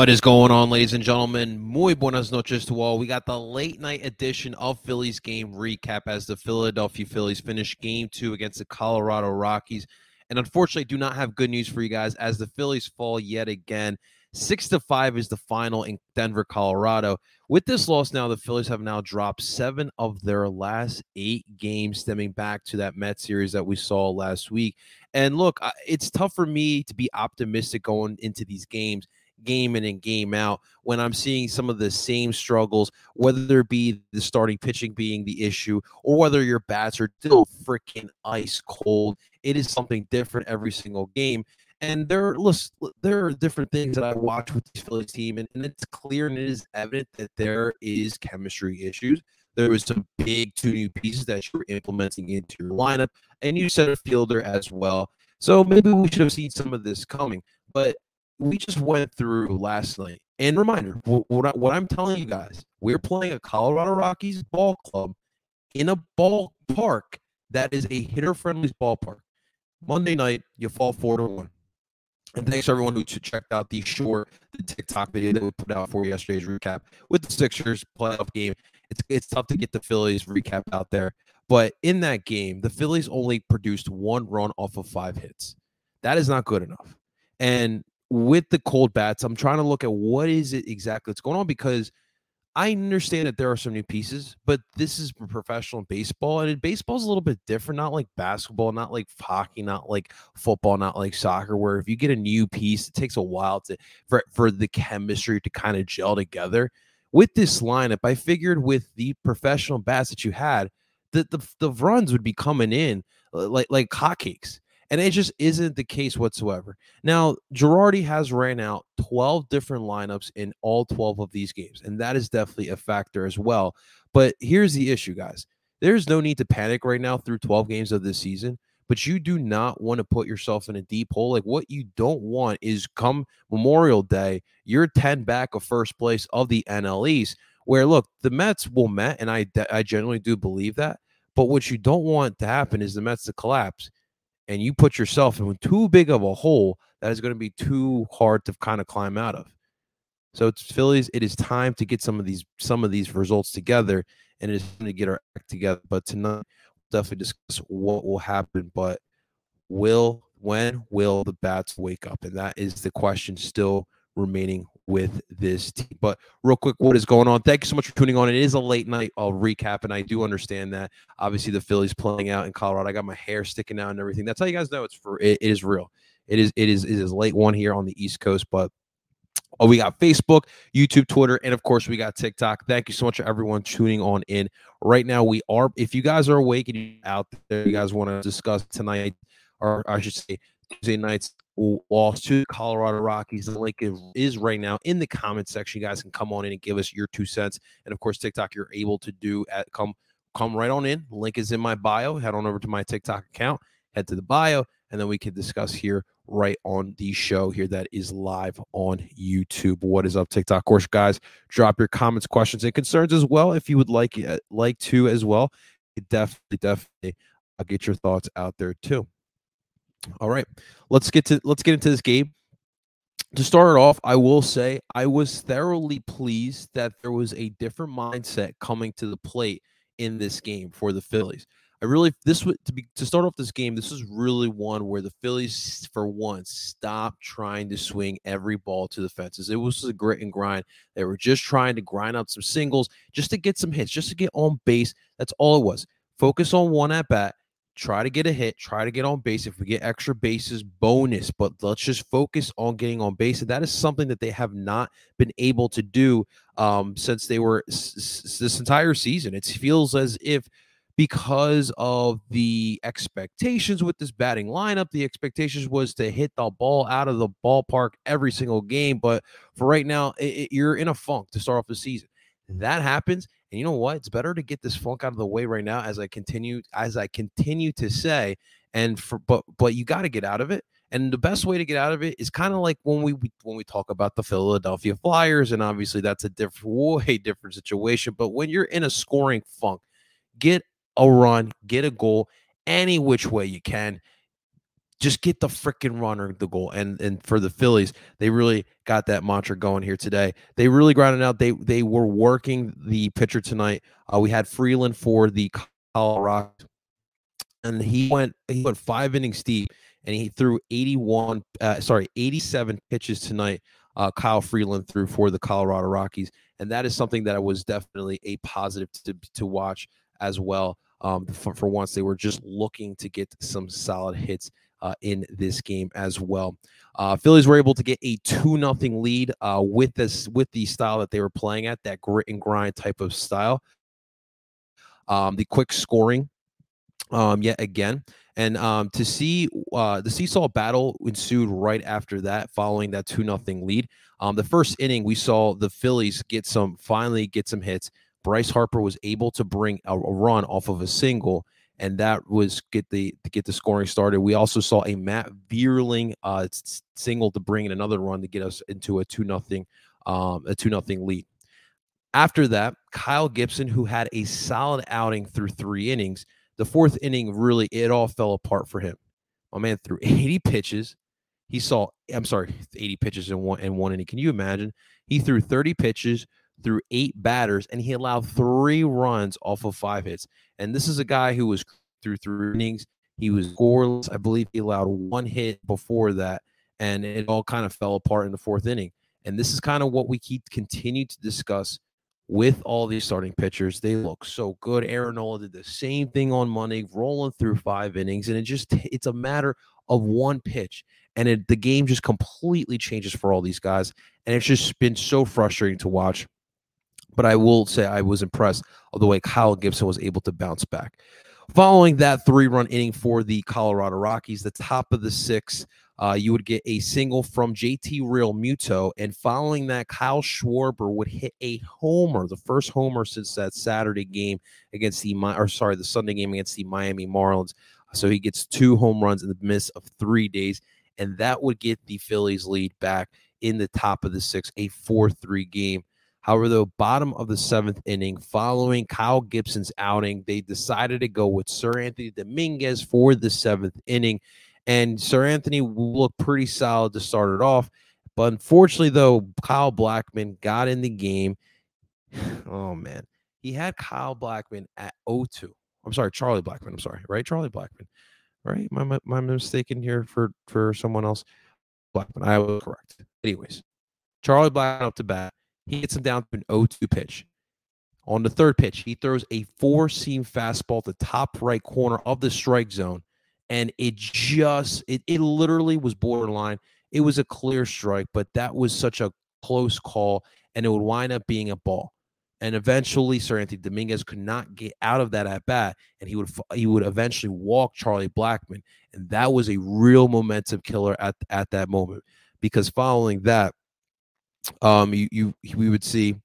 What is going on, ladies and gentlemen? Muy buenas noches to all. We got the late night edition of Phillies game recap as the Philadelphia Phillies finish game two against the Colorado Rockies. And unfortunately, do not have good news for you guys as the Phillies fall yet again. Six to five is the final in Denver, Colorado. With this loss now, the Phillies have now dropped seven of their last eight games, stemming back to that Met series that we saw last week. And look, it's tough for me to be optimistic going into these games game in and game out when I'm seeing some of the same struggles, whether it be the starting pitching being the issue or whether your bats are still freaking ice cold. It is something different every single game. And there, listen, there are different things that I watch with this Phillies team, and, and it's clear and it is evident that there is chemistry issues. There was some big two new pieces that you were implementing into your lineup, and you set a fielder as well. So maybe we should have seen some of this coming. But we just went through last night. And reminder, what, I, what I'm telling you guys, we're playing a Colorado Rockies ball club in a ballpark that is a hitter-friendly ballpark. Monday night, you fall four to one. And thanks to everyone who checked out the short, the TikTok video that we put out for yesterday's recap with the Sixers playoff game. It's it's tough to get the Phillies recap out there, but in that game, the Phillies only produced one run off of five hits. That is not good enough. And with the cold bats, I'm trying to look at what is it exactly that's going on because I understand that there are some new pieces, but this is professional baseball, and baseball is a little bit different. Not like basketball, not like hockey, not like football, not like soccer. Where if you get a new piece, it takes a while to for for the chemistry to kind of gel together. With this lineup, I figured with the professional bats that you had, that the the runs would be coming in uh, like like hotcakes. And it just isn't the case whatsoever. Now, Girardi has ran out 12 different lineups in all 12 of these games, and that is definitely a factor as well. But here's the issue, guys. There's no need to panic right now through 12 games of this season, but you do not want to put yourself in a deep hole. Like what you don't want is come Memorial Day, you're 10 back of first place of the NL East, where look, the Mets will met, and I I generally do believe that. But what you don't want to happen is the Mets to collapse and you put yourself in too big of a hole that is going to be too hard to kind of climb out of. So it's Phillies. It is time to get some of these some of these results together, and it is time to get our act together. But tonight, we'll definitely discuss what will happen. But will when will the bats wake up? And that is the question still remaining with this team. But real quick, what is going on? Thank you so much for tuning on. It is a late night I'll recap, and I do understand that. Obviously, the Phillies playing out in Colorado. I got my hair sticking out and everything. That's how you guys know it's for it, it is real. It is it is it is late one here on the East Coast, but Oh, we got Facebook, YouTube, Twitter, and of course, we got TikTok. Thank you so much for everyone tuning on in. Right now, we are, if you guys are awake and out there, you guys want to discuss tonight, or I should say, Tuesday night's lost to Colorado Rockies. The link is right now in the comment section. You guys can come on in and give us your two cents. And of course, TikTok, you're able to do at come come right on in. Link is in my bio. Head on over to my TikTok account, head to the bio, and then we can discuss here right on the show here that is live on YouTube. What is up, TikTok? Of course, guys, drop your comments, questions, and concerns as well if you would like uh, like to as well. It definitely, definitely, I'll get your thoughts out there too. All right, let's get to let's get into this game. To start it off, I will say I was thoroughly pleased that there was a different mindset coming to the plate in this game for the Phillies. I really this would to be to start off this game. This is really one where the Phillies, for once, stopped trying to swing every ball to the fences. It was a grit and grind. They were just trying to grind out some singles, just to get some hits, just to get on base. That's all it was. Focus on one at bat try to get a hit, try to get on base. If we get extra bases, bonus. But let's just focus on getting on base. And that is something that they have not been able to do um, since they were s- this entire season. It feels as if because of the expectations with this batting lineup, the expectations was to hit the ball out of the ballpark every single game. But for right now, it, it, you're in a funk to start off the season. That happens and you know what? It's better to get this funk out of the way right now as I continue as I continue to say and for but but you got to get out of it. And the best way to get out of it is kind of like when we when we talk about the Philadelphia Flyers and obviously that's a different way different situation, but when you're in a scoring funk, get a run, get a goal any which way you can. Just get the freaking runner the goal. And and for the Phillies, they really got that mantra going here today. They really grounded out. They they were working the pitcher tonight. Uh, we had Freeland for the Colorado, and he went he went five innings deep, and he threw 81, uh, sorry, 87 pitches tonight. Uh, Kyle Freeland threw for the Colorado Rockies, and that is something that was definitely a positive to to watch as well. Um, for, for once, they were just looking to get some solid hits uh, in this game as well. Uh, Phillies were able to get a two nothing lead uh, with this with the style that they were playing at that grit and grind type of style. Um, the quick scoring, um, yet again, and um, to see uh, the seesaw battle ensued right after that, following that two nothing lead. Um, the first inning, we saw the Phillies get some finally get some hits. Bryce Harper was able to bring a, a run off of a single and that was get the to get the scoring started. We also saw a Matt Vierling uh, single to bring in another run to get us into a two nothing um, a two nothing lead. After that, Kyle Gibson, who had a solid outing through three innings, the fourth inning really it all fell apart for him. My man threw 80 pitches. He saw, I'm sorry, 80 pitches in one in one inning. Can you imagine? He threw 30 pitches, through eight batters, and he allowed three runs off of five hits. And this is a guy who was through three innings. He was scoreless. I believe he allowed one hit before that, and it all kind of fell apart in the fourth inning. And this is kind of what we keep continue to discuss with all these starting pitchers. They look so good. Aaron Nola did the same thing on Monday, rolling through five innings, and it just it's a matter of one pitch, and it, the game just completely changes for all these guys. And it's just been so frustrating to watch. But I will say I was impressed of the way Kyle Gibson was able to bounce back. Following that three run inning for the Colorado Rockies, the top of the six, uh, you would get a single from JT Realmuto. And following that, Kyle Schwarber would hit a homer, the first homer since that Saturday game against the, or sorry, the Sunday game against the Miami Marlins. So he gets two home runs in the midst of three days. And that would get the Phillies lead back in the top of the six, a 4 3 game. However, the bottom of the seventh inning, following Kyle Gibson's outing, they decided to go with Seranthony Dominguez for the seventh inning. And Seranthony looked pretty solid to start it off. But unfortunately, though, Kyle Blackmon got in the game. Oh, man. He had Kyle Blackmon at 0 2. I'm sorry, Charlie Blackmon. I'm sorry, right? Charlie Blackmon, Right? I, am I mistaken here for, for someone else? Blackmon. I was correct. Anyways, Charlie Blackmon up to bat he gets him down to an 0 2 pitch. On the third pitch, he throws a four seam fastball to the top right corner of the strike zone. And it just, it, it literally was borderline. It was a clear strike, but that was such a close call, and it would wind up being a ball. And eventually, Seranthony Dominguez could not get out of that at bat, and he would he would eventually walk Charlie Blackmon, and that was a real momentum killer at at that moment. Because following that, um, you, you we would see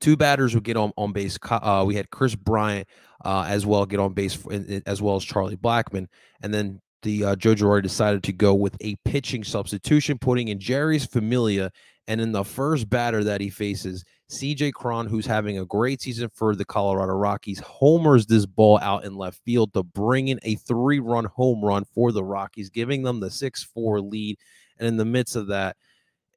two batters would get on, on base. Uh, we had Kris Bryant uh, as well get on base for, as well as Charlie Blackmon, and then the uh, Joe Girardi decided to go with a pitching substitution, putting in Jeurys Familia, and in the first batter that he faces, CJ Cron, who's having a great season for the Colorado Rockies, homers this ball out in left field to bring in a three-run home run for the Rockies, giving them the six-four lead. And in the midst of that,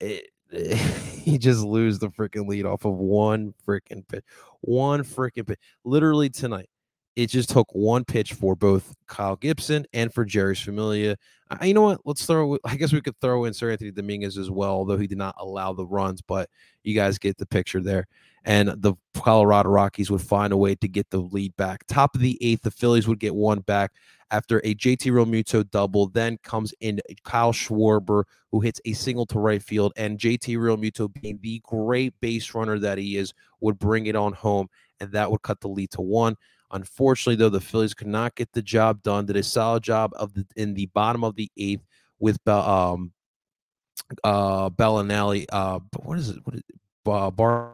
it, he just lose the freaking lead off of one freaking pitch. One freaking pitch. Literally tonight, it just took one pitch for both Kyle Gibson and for Jeurys Familia. I, you know what? Let's throw. I guess we could throw in Seranthony Dominguez as well, although he did not allow the runs. But you guys get the picture there. And the Colorado Rockies would find a way to get the lead back. Top of the eighth, the Phillies would get one back after a JT Realmuto double. Then comes in Kyle Schwarber, who hits a single to right field. And JT Realmuto, being the great base runner that he is, would bring it on home. And that would cut the lead to one. Unfortunately, though, the Phillies could not get the job done. Did a solid job of the in the bottom of the eighth with um uh Bellinelli. Uh, what is it? What is it? Uh, Bar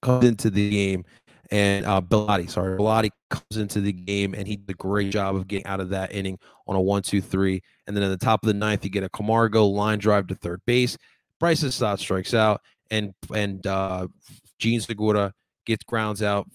comes into the game and uh, sorry, Bellatti comes into the game and he did a great job of getting out of that inning on a one, two, three. And then at the top of the ninth, you get a Camargo line drive to third base. Bryson Stott strikes out, and and uh, Jean Segura gets grounds out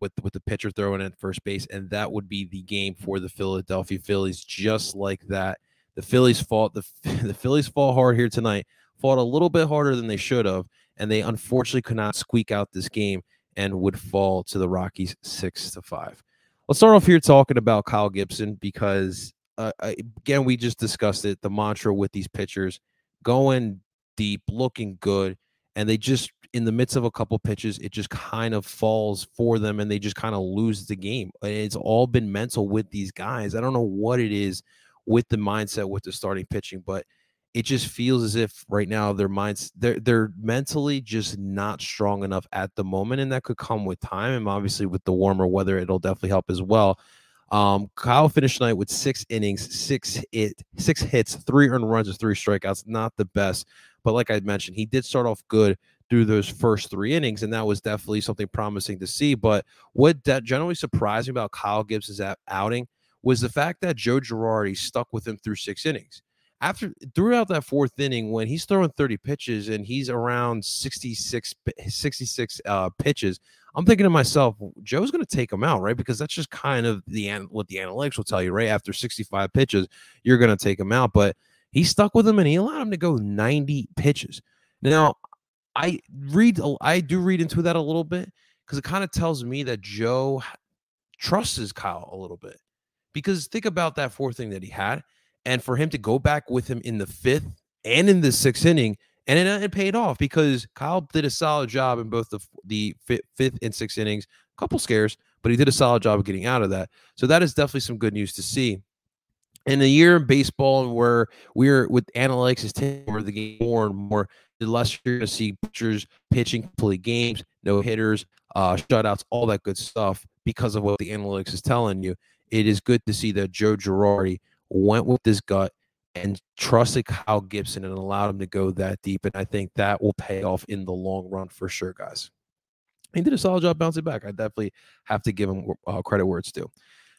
with with the pitcher throwing at first base, and that would be the game for the Philadelphia Phillies. Just like that, the Phillies fought the the Phillies fall hard here tonight. Fought a little bit harder than they should have, and they unfortunately could not squeak out this game and would fall to the Rockies six to five. Let's start off here talking about Kyle Gibson because uh, again we just discussed it. The mantra with these pitchers going deep, looking good, and they just in the midst of a couple pitches, it just kind of falls for them and they just kind of lose the game. It's all been mental with these guys. I don't know what it is with the mindset with the starting pitching, but it just feels as if right now their minds they're they're mentally just not strong enough at the moment, and that could come with time. And obviously with the warmer weather, it'll definitely help as well. Um, Kyle finished tonight with six innings, six hit, six hits, three earned runs, and three strikeouts. Not the best, but like I mentioned, he did start off good through those first three innings, and that was definitely something promising to see. But what that generally surprised me about Kyle Gibson's outing was the fact that Joe Girardi stuck with him through six innings. After throughout that fourth inning, when he's throwing 30 pitches and he's around 66, 66 uh, pitches, I'm thinking to myself, Joe's going to take him out, right? Because that's just kind of the what the analytics will tell you, right? After 65 pitches, you're going to take him out. But he stuck with him and he allowed him to go 90 pitches. Now, I read, oh, I do read into that a little bit because it kind of tells me that Joe trusts Kyle a little bit. Because think about that fourth thing that he had, and for him to go back with him in the fifth and in the sixth inning, and it, it paid off because Kyle did a solid job in both the the fifth and sixth innings. A couple scares, but he did a solid job of getting out of that. So that is definitely some good news to see in a year in baseball where we're with analytics is taking over the game more and more, the less you're going to see pitchers pitching complete games, no hitters, uh, shutouts, all that good stuff because of what the analytics is telling you. It is good to see that Joe Girardi went with his gut and trusted Kyle Gibson and allowed him to go that deep. And I think that will pay off in the long run for sure, guys. He did a solid job bouncing back. I definitely have to give him uh, credit where it's due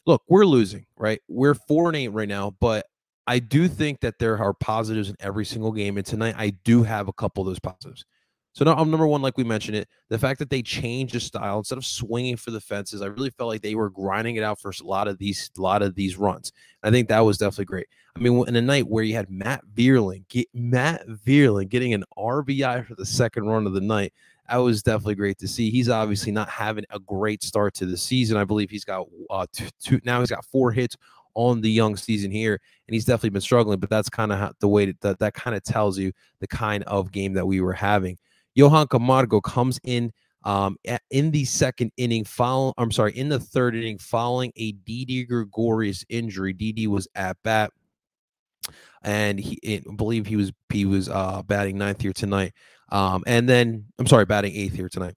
look, we're losing, right? We're four and eight right now, but I do think that there are positives in every single game. And tonight, I do have a couple of those positives. So now I'm um, number one, like we mentioned it, the fact that they changed the style instead of swinging for the fences. I really felt like they were grinding it out for a lot of these, a lot of these runs. I think that was definitely great. I mean, in a night where you had Matt Vierling, get Matt Vierling getting an RBI for the second run of the night, that was definitely great to see. He's obviously not having a great start to the season. I believe he's got uh, two, two now he's got four hits on the young season here, and he's definitely been struggling. But that's kind of the way that that kind of tells you the kind of game that we were having. Johan Camargo comes in um, in the second inning, following I'm sorry, in the third inning, following a Didi Gregorius injury. Didi was at bat, and he I believe he was he was uh, batting ninth here tonight. Um, and then I'm sorry, batting eighth here tonight.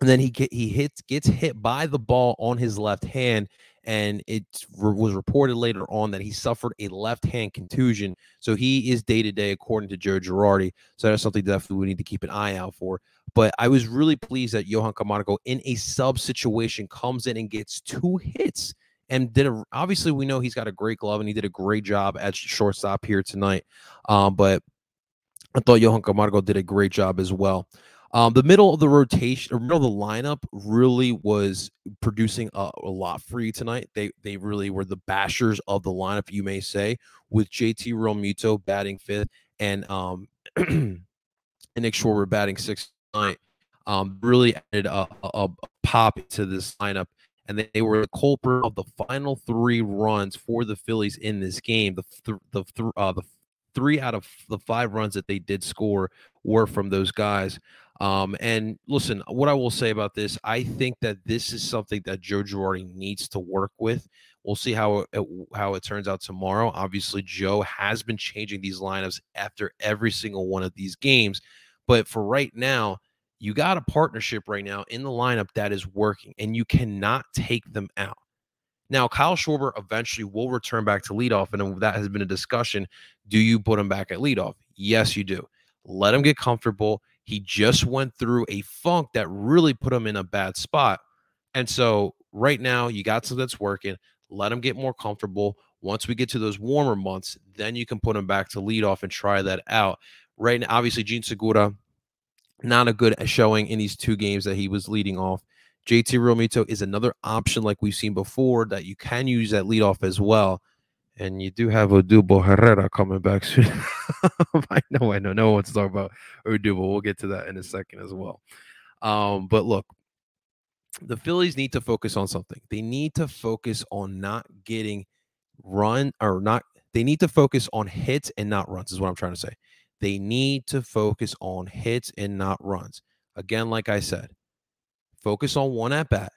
And then he get, he hits gets hit by the ball on his left hand, and it was reported later on that he suffered a left hand contusion. So he is day to day, according to Joe Girardi. So that's something definitely we need to keep an eye out for. But I was really pleased that Johan Camargo, in a sub situation, comes in and gets two hits and did a. Obviously, we know he's got a great glove and he did a great job at shortstop here tonight. Um, but I thought Johan Camargo did a great job as well. Um, the middle of the rotation, or middle of the lineup, really was producing a, a, lot for you tonight. They they really were the bashers of the lineup, you may say, with JT Realmuto batting fifth and um and Nick Schwarber batting sixth tonight. Um, really added a, a, a pop to this lineup, and they, were the culprit of the final three runs for the Phillies in this game. The th- the th- uh, the three out of the five runs that they did score were from those guys. Um, and listen, what I will say about this, I think that this is something that Joe Girardi needs to work with. We'll see how it, how it turns out tomorrow. Obviously, Joe has been changing these lineups after every single one of these games, but for right now, you got a partnership right now in the lineup that is working, and you cannot take them out. Now, Kyle Schwarber eventually will return back to leadoff, and um, that has been a discussion. Do you put him back at leadoff? Yes, you do. Let him get comfortable. He just went through a funk that really put him in a bad spot. And so, right now, you got something that's working. Let him get more comfortable. Once we get to those warmer months, then you can put him back to leadoff and try that out. Right now, obviously, Jean Segura Not a good showing in these two games that he was leading off. JT Realmuto is another option like we've seen before that you can use at leadoff as well. And you do have Odubel Herrera coming back soon. I know, I know. No one wants to talk about Odubel. We'll get to that in a second as well. Um, but look, the Phillies need to focus on something. They need to focus on not getting run or not. They need to focus on hits and not runs, is what I'm trying to say. They need to focus on hits and not runs. Again, like I said, focus on one at bat,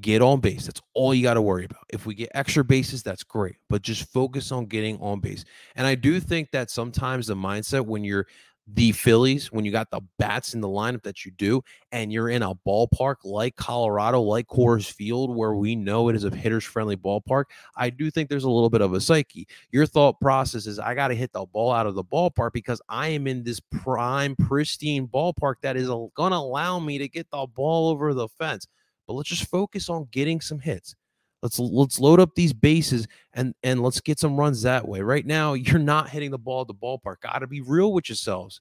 get on base. That's all you got to worry about. If we get extra bases, that's great, but just focus on getting on base. And I do think that sometimes the mindset when you're the Phillies, when you got the bats in the lineup that you do, and you're in a ballpark like Colorado, like Coors Field, where we know it is a hitters friendly ballpark, I do think there's a little bit of a psyche. Your thought process is, I got to hit the ball out of the ballpark because I am in this prime, pristine ballpark that is going to allow me to get the ball over the fence. But let's just focus on getting some hits. Let's let's load up these bases and and let's get some runs that way. Right now, you're not hitting the ball at the ballpark. Got to be real with yourselves.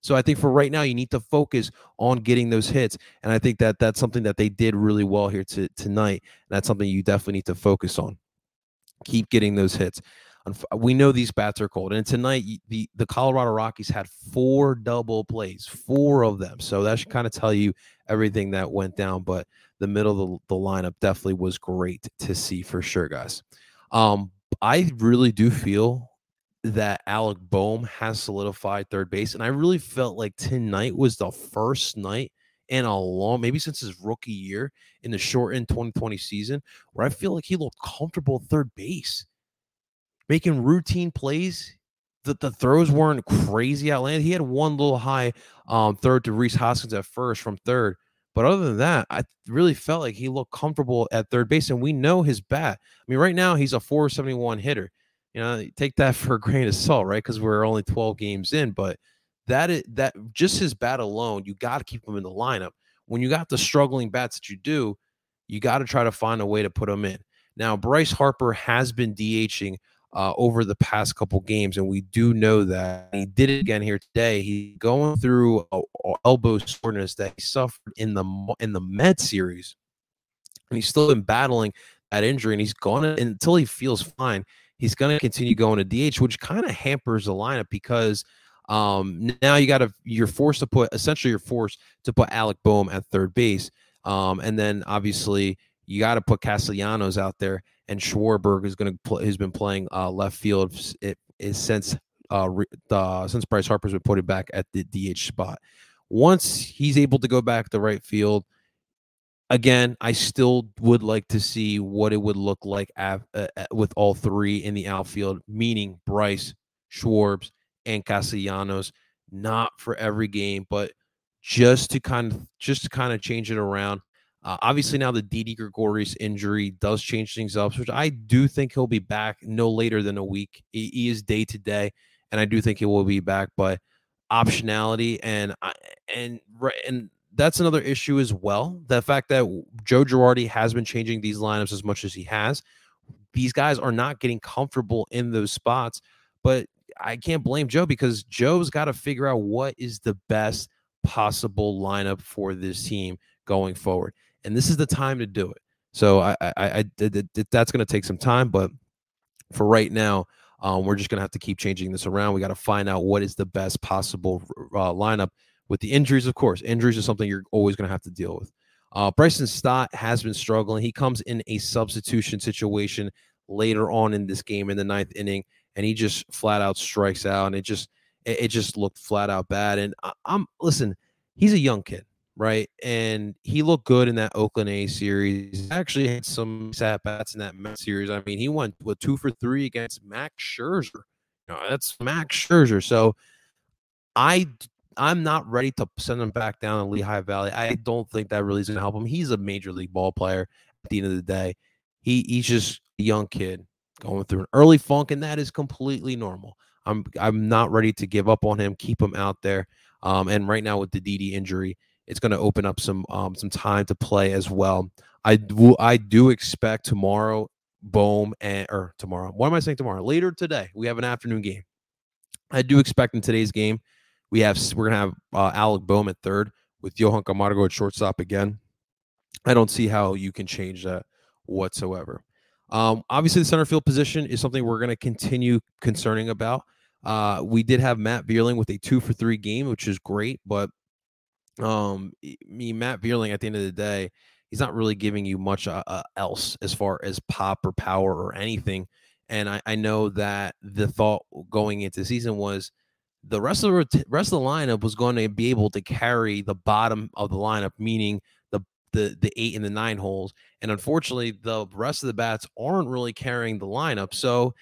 So I think for right now, you need to focus on getting those hits, and I think that that's something that they did really well here to, tonight. And that's something you definitely need to focus on. Keep getting those hits. We know these bats are cold, and tonight the the Colorado Rockies had four double plays, four of them. So that should kind of tell you everything that went down. But the middle of the, the lineup definitely was great to see for sure, guys. Um, I really do feel that Alec Bohm has solidified third base, and I really felt like tonight was the first night in a long, maybe since his rookie year in the shortened 2020 season, where I feel like he looked comfortable third base, making routine plays. That the throws weren't crazy outlandish. He had one little high um, third to Rhys Hoskins at first from third, but other than that, I really felt like he looked comfortable at third base, and we know his bat. I mean, right now he's a 471 hitter. You know, take that for a grain of salt, right? Because we're only 12 games in, but that is that just his bat alone, you got to keep him in the lineup. When you got the struggling bats that you do, you got to try to find a way to put him in. Now, Bryce Harper has been DHing uh, over the past couple games, and we do know that he did it again here today. He's going through a, a elbow soreness that he suffered in the in the Med series, and he's still been battling that injury, and he's gone until he feels fine. He's going to continue going to DH, which kind of hampers the lineup because um, now you got to you're forced to put essentially you're forced to put Alec Bohm at third base, um, and then obviously you got to put Castellanos out there and Schwarber is going to play. Has been playing uh, left field it, it, since uh, uh, since Bryce Harper's been put back at the DH spot. Once he's able to go back to right field, again, I still would like to see what it would look like uh, uh with all three in the outfield, meaning Bryce, Schwarbs, and Castellanos. Not for every game, but just to kind of just to kind of change it around. Uh, obviously, now the Didi Gregorius injury does change things up, which I do think he'll be back no later than a week. He, he is day to day, and I do think he will be back. But optionality and and and that's another issue as well. The fact that Joe Girardi has been changing these lineups as much as he has, these guys are not getting comfortable in those spots. But I can't blame Joe because Joe's got to figure out what is the best possible lineup for this team going forward and this is the time to do it. So I, I, I, that's going to take some time, but for right now, um, we're just going to have to keep changing this around. We got to find out what is the best possible uh, lineup with the injuries. Of course, injuries are something you're always going to have to deal with. Uh, Bryson Stott has been struggling. He comes in a substitution situation later on in this game in the ninth inning, and he just flat out strikes out, and it just it, it just looked flat out bad. And I, I'm listen, he's a young kid right? And he looked good in that Oakland A series. Actually had some sat bats in that Met series. I mean, he went with two for three against Max Scherzer. That's Max Scherzer. So I I'm not ready to send him back down to Lehigh Valley. I don't think that really is gonna help him. He's a major league ball player at the end of the day. He he's just a young kid going through an early funk, and that is completely normal. I'm I'm not ready to give up on him, keep him out there. Um, and right now with the Didi injury, it's going to open up some um, some time to play as well. I do I do expect tomorrow Bohm and or tomorrow. What am I saying tomorrow? Later today, we have an afternoon game. I do expect in today's game We have we're gonna have uh, Alec Bohm at third with Johan Camargo at shortstop again. I don't see how you can change that whatsoever. Um, obviously, the center field position is something we're going to continue concerning about. Uh, we did have Matt Vierling with a two for three game, which is great, but um, me Matt Vierling at the end of the day, he's not really giving you much uh, uh, else as far as pop or power or anything. And I, I know that the thought going into season was the rest of the rest of the lineup was going to be able to carry the bottom of the lineup, meaning the the the eight and the nine holes. And unfortunately, the rest of the bats aren't really carrying the lineup. So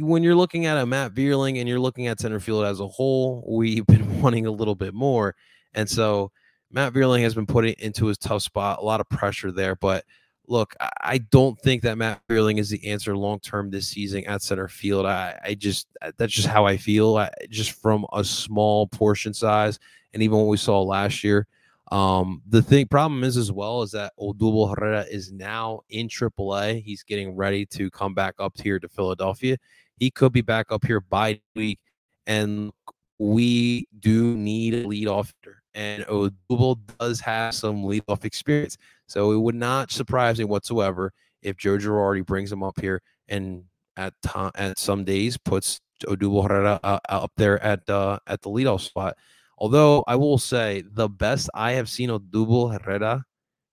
when you're looking at a Matt Vierling and you're looking at center field as a whole, we've been wanting a little bit more. And so Matt Vierling has been put into his tough spot, a lot of pressure there. But look, I don't think that Matt Vierling is the answer long term this season at center field. I, I just that's just how I feel. I, just from a small portion size, and even what we saw last year. Um, the thing problem is as well is that Odubel Herrera is now in AAA. He's getting ready to come back up here to Philadelphia. He could be back up here by week, and we do need a leadoff and Odubel does have some leadoff experience. So it would not surprise me whatsoever if Joe Girardi brings him up here and at at some days puts Odubel Herrera uh, up there at uh, at the leadoff spot. Although I will say the best I have seen Odubel Herrera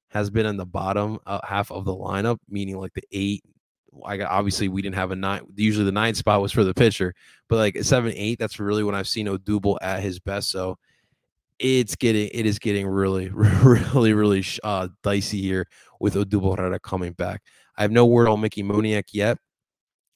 has been in the bottom uh, half of the lineup, meaning like the eight. I got, obviously we didn't have a nine. Usually the nine spot was for the pitcher, but like seven, eight. That's really when I've seen Odubel at his best. So it's getting it is getting really really really uh, dicey here with Odubel Herrera coming back. I have no word on Mickey Moniak yet.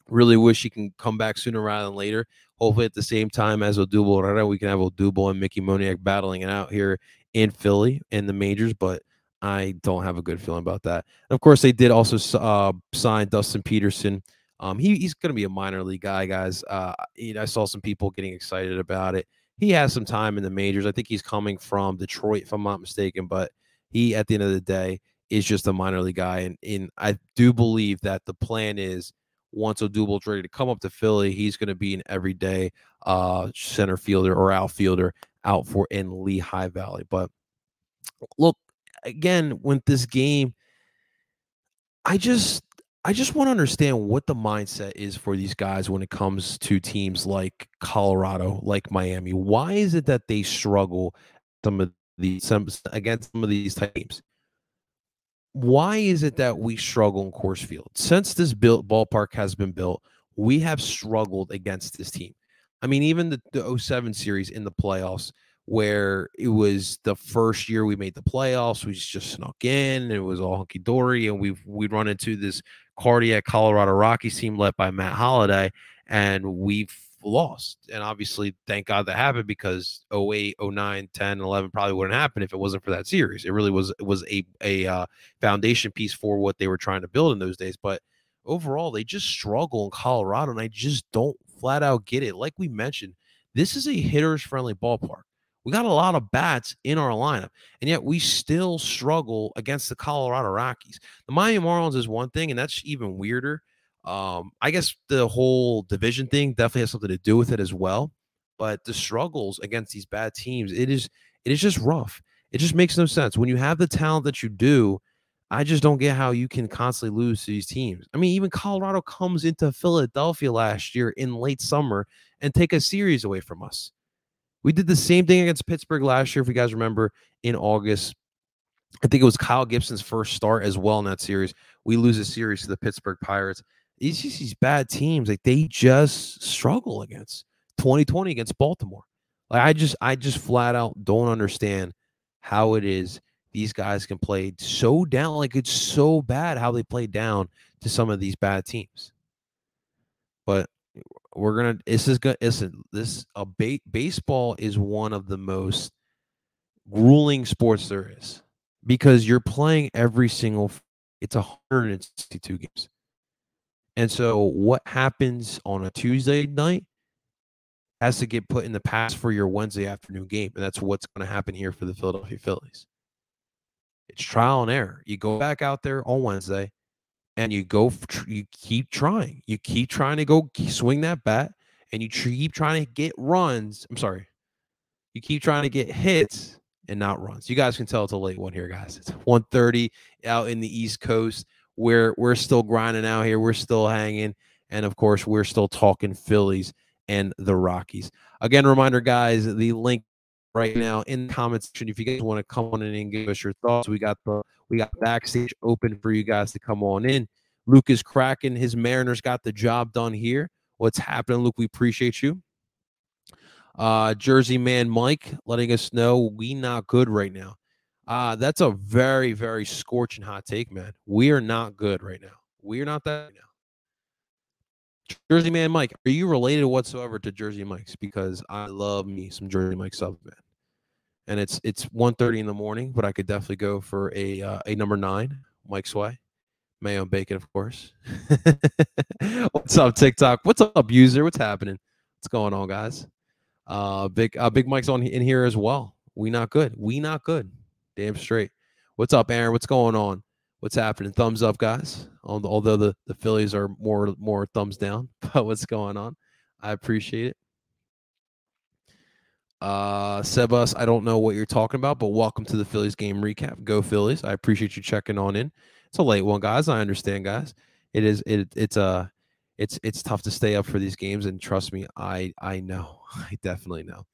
Really wish he can come back sooner rather than later. Hopefully, at the same time as Odubel Herrera, we can have Odubel and Mickey Moniak battling it out here in Philly in the majors. But I don't have a good feeling about that. And of course, they did also uh, sign Dustin Peterson. Um, he, he's going to be a minor league guy, guys. Uh, I saw some people getting excited about it he has some time in the majors. I think he's coming from Detroit, if I'm not mistaken, but he, at the end of the day, is just a minor league guy. And, and I do believe that the plan is once Odubel's ready to come up to Philly, he's going to be an everyday uh, center fielder or outfielder out for in Lehigh Valley. But look, again, with this game, I just I just want to understand what the mindset is for these guys when it comes to teams like Colorado, like Miami. Why is it that they struggle some of some, against some of these teams? Why is it that we struggle in Coors Field? Since this built ballpark has been built, we have struggled against this team. I mean, even the, the 07 series in the playoffs, where it was the first year we made the playoffs. We just snuck in. It was all hunky dory, and we've we'd run into this cardiac Colorado Rockies team led by Matt Holliday, and we've lost. And obviously, thank God that happened because 08, 09, 10, 11 probably wouldn't happen if it wasn't for that series. It really was it was a a uh, foundation piece for what they were trying to build in those days. But overall, they just struggle in Colorado, and I just don't flat out get it. Like we mentioned, this is a hitters friendly ballpark. We got a lot of bats in our lineup, and yet we still struggle against the Colorado Rockies. The Miami Marlins is one thing, and that's even weirder. Um, I guess the whole division thing definitely has something to do with it as well. But the struggles against these bad teams, it is it is just rough. It just makes no sense. When you have the talent that you do, I just don't get how you can constantly lose to these teams. I mean, even Colorado comes into Philadelphia last year in late summer and take a series away from us. We did the same thing against Pittsburgh last year, if you guys remember, in August. I think it was Kyle Gibson's first start as well in that series. We lose a series to the Pittsburgh Pirates. These these bad teams, like they just struggle against 2020 against Baltimore. Like I just I just flat out don't understand how it is these guys can play so down. Like it's so bad how they play down to some of these bad teams. But we're gonna. This is gonna Listen, this a ba- baseball is one of the most grueling sports there is because you're playing every single. It's 162 games, and so what happens on a Tuesday night has to get put in the past for your Wednesday afternoon game, and that's what's going to happen here for the Philadelphia Phillies. It's trial and error. You go back out there on Wednesday and you go you keep trying you keep trying to go swing that bat and you keep trying to get runs i'm sorry You keep trying to get hits and not runs. You guys can tell it's a late one here, guys. It's 1:30 out in the East Coast. We're we're still grinding out here. We're still hanging, and of course, we're still talking Phillies and the Rockies. Again, reminder, guys, the link right now in the comment section. If you guys want to come on in and give us your thoughts, we got the we got backstage open for you guys to come on in. Luke is cracking. His Mariners got the job done here. What's happening, Luke? We appreciate you. Uh, Jersey man Mike letting us know we not good right now. Uh, that's a very, very scorching hot take, man. We are not good right now. We are not that right now. Jersey man Mike, are you related whatsoever to Jersey Mike's? Because I love me some Jersey Mike sub, man. And it's it's 1.30 in the morning, but I could definitely go for a uh, a number nine, Mike's Way. Mayo and bacon, of course. What's up, TikTok? What's up, user? What's happening? What's going on, guys? Uh, big uh, Big Mike's on in here as well. We not good. We not good. Damn straight. What's up, Aaron? What's going on? What's happening? Thumbs up, guys. Although the, the Phillies are more more thumbs down, but what's going on? I appreciate it. Uh, Sebas, I don't know what you're talking about, but welcome to the Phillies game recap. Go Phillies! I appreciate you checking on in. It's a late one, guys. I understand, guys. It is it it's a uh, it's it's tough to stay up for these games, and trust me, I I know, I definitely know.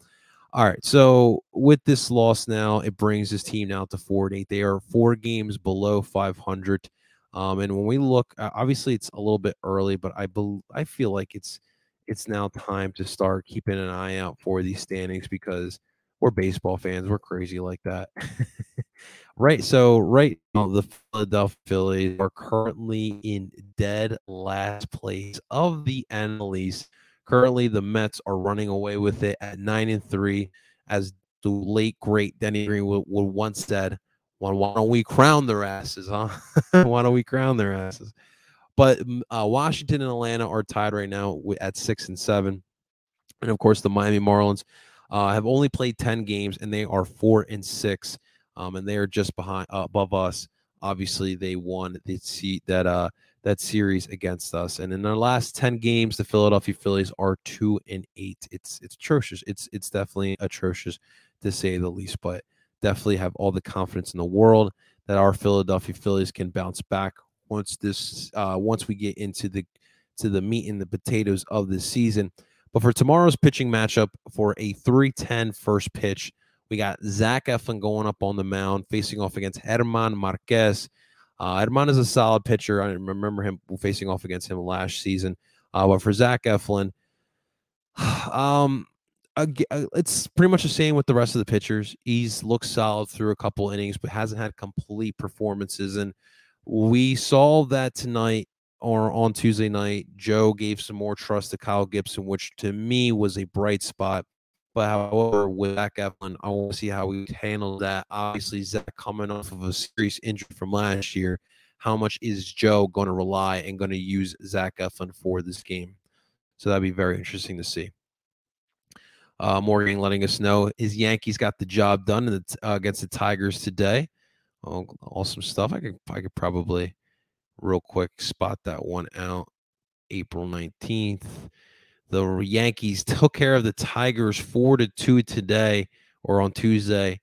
All right, so with this loss now, it brings this team now to four and eight. They are four games below 500. Um, and when we look, obviously it's a little bit early, but I believe I feel like it's it's now time to start keeping an eye out for these standings because we're baseball fans. We're crazy like that. right. So right now, the Philadelphia Phillies are currently in dead last place of the NL East. Currently, the Mets are running away with it at nine and three, as the late great Denny Green would, would once said. Why don't we crown their asses, huh? Why don't we crown their asses? But uh, Washington and Atlanta are tied right now at six and seven, and of course the Miami Marlins uh, have only played 10 games and they are four and six. Um, and they are just behind uh, above us. Obviously, they won the seat that uh that series against us. And in their last 10 games, the Philadelphia Phillies are two and eight. It's it's atrocious. It's it's definitely atrocious to say the least, but definitely have all the confidence in the world that our Philadelphia Phillies can bounce back once this uh once we get into the to the meat and the potatoes of this season. But for tomorrow's pitching matchup for a 310 first pitch, we got Zach Eflin going up on the mound, facing off against German Marquez. Uh, German is a solid pitcher. I remember him facing off against him last season. Uh, but for Zach Eflin, um, uh, it's pretty much the same with the rest of the pitchers. He's looked solid through a couple innings, but hasn't had complete performances. And we saw that tonight or on Tuesday night, Joe gave some more trust to Kyle Gibson, which to me was a bright spot. But however, with Zach Eflin, I want to see how we handle that. Obviously, Zach coming off of a serious injury from last year. How much is Joe going to rely and going to use Zach Eflin for this game? So that'd be very interesting to see. Uh, Morgan letting us know his Yankees got the job done the, uh, against the Tigers today. Oh, awesome stuff. I could I could probably real quick spot that one out. April 19th. The Yankees took care of the Tigers 4 to 2 today or on Tuesday.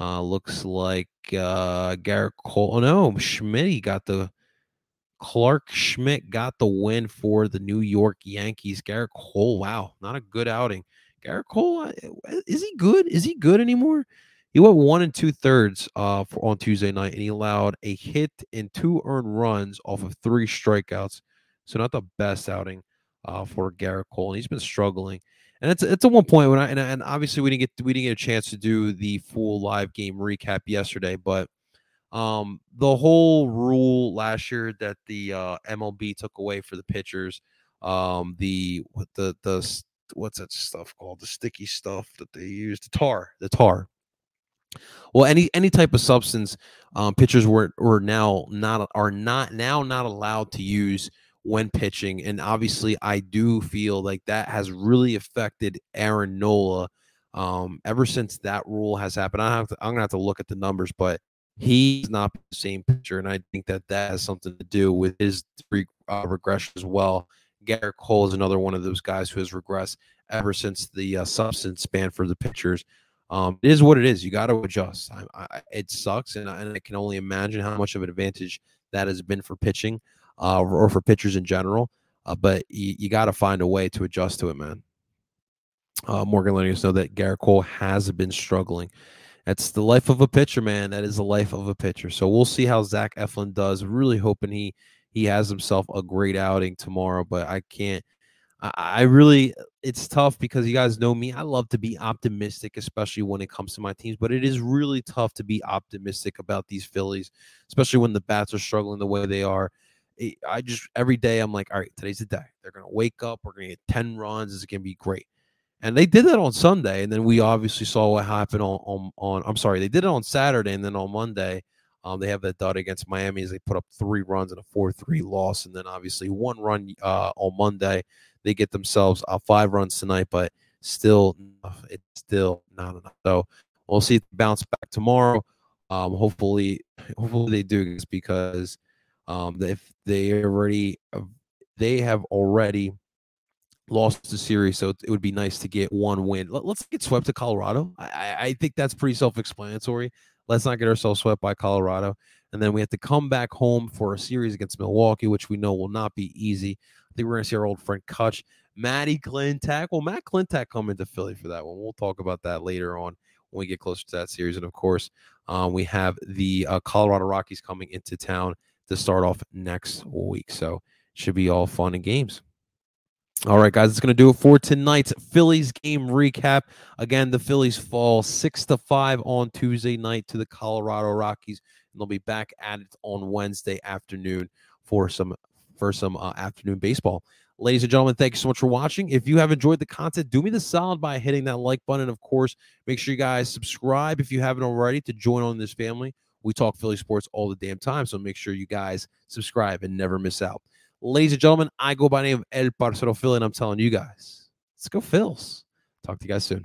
Uh, looks like uh, Gerrit Cole. Oh no, Schmidt got the Clarke Schmidt got the win for the New York Yankees. Gerrit Cole, wow, not a good outing. Gerrit Cole, is he good? Is he good anymore? He went one and two thirds uh, for, on Tuesday night, and he allowed a hit and two earned runs off of three strikeouts. So not the best outing uh, for Gerrit Cole, and he's been struggling. And it's it's at one point when I and, and obviously we didn't get we didn't get a chance to do the full live game recap yesterday, but um, the whole rule last year that the uh, MLB took away for the pitchers, um, the the the what's that stuff called? The sticky stuff that they use, the tar, the tar well any any type of substance um, pitchers were were now not are not now not allowed to use when pitching and obviously i do feel like that has really affected aaron nola um, ever since that rule has happened i have to, i'm gonna have to look at the numbers but he's not the same pitcher and i think that that has something to do with his re, uh, regression as well gerrit cole is another one of those guys who has regressed ever since the uh, substance ban for the pitchers. Um, it is what it is. You got to adjust. I, I, it sucks, and, and I can only imagine how much of an advantage that has been for pitching uh, or for pitchers in general. Uh, but you, you got to find a way to adjust to it, man. Uh, Morgan letting us know that Gerrit Cole has been struggling. That's the life of a pitcher, man. That is the life of a pitcher. So we'll see how Zach Eflin does. Really hoping he he has himself a great outing tomorrow. But I can't. I, really, it's tough because you guys know me. I love to be optimistic, especially when it comes to my teams. But it is really tough to be optimistic about these Phillies, especially when the bats are struggling the way they are. I just every day I'm like, all right, today's the day. They're gonna wake up. We're gonna get ten runs. It's gonna be great. And they did that on Sunday, and then we obviously saw what happened on on, on I'm sorry, they did it on Saturday, and then on Monday, um, they have that dud against Miami as they put up three runs and a four three loss, and then obviously one run uh, on Monday. They get themselves uh, five runs tonight, but still, it's still not enough. So we'll see if bounce back tomorrow. Um, hopefully, hopefully they do this because um, if they already they have already lost the series, so it would be nice to get one win. Let, us get swept to Colorado. I, I think that's pretty self-explanatory. Let's not get ourselves swept by Colorado, and then we have to come back home for a series against Milwaukee, which we know will not be easy. I think we're going to see our old friend Kutch, Matty Klentak. Well, Matt Klentak coming to Philly for that one. We'll talk about that later on when we get closer to that series, and of course, um, we have the uh, Colorado Rockies coming into town to start off next week. So should be all fun and games. All right, guys, it's going to do it for tonight's Phillies game recap. Again, the Phillies fall six to five on Tuesday night to the Colorado Rockies, and they'll be back at it on Wednesday afternoon for some for some uh, afternoon baseball. Ladies and gentlemen, thank you so much for watching. If you have enjoyed the content, do me the solid by hitting that like button. Of course, make sure you guys subscribe if you haven't already to join on this family. We talk Philly sports all the damn time. So make sure you guys subscribe and never miss out. Ladies and gentlemen, I go by name of El Parcero Philly, and I'm telling you guys, let's go Phils. Talk to you guys soon.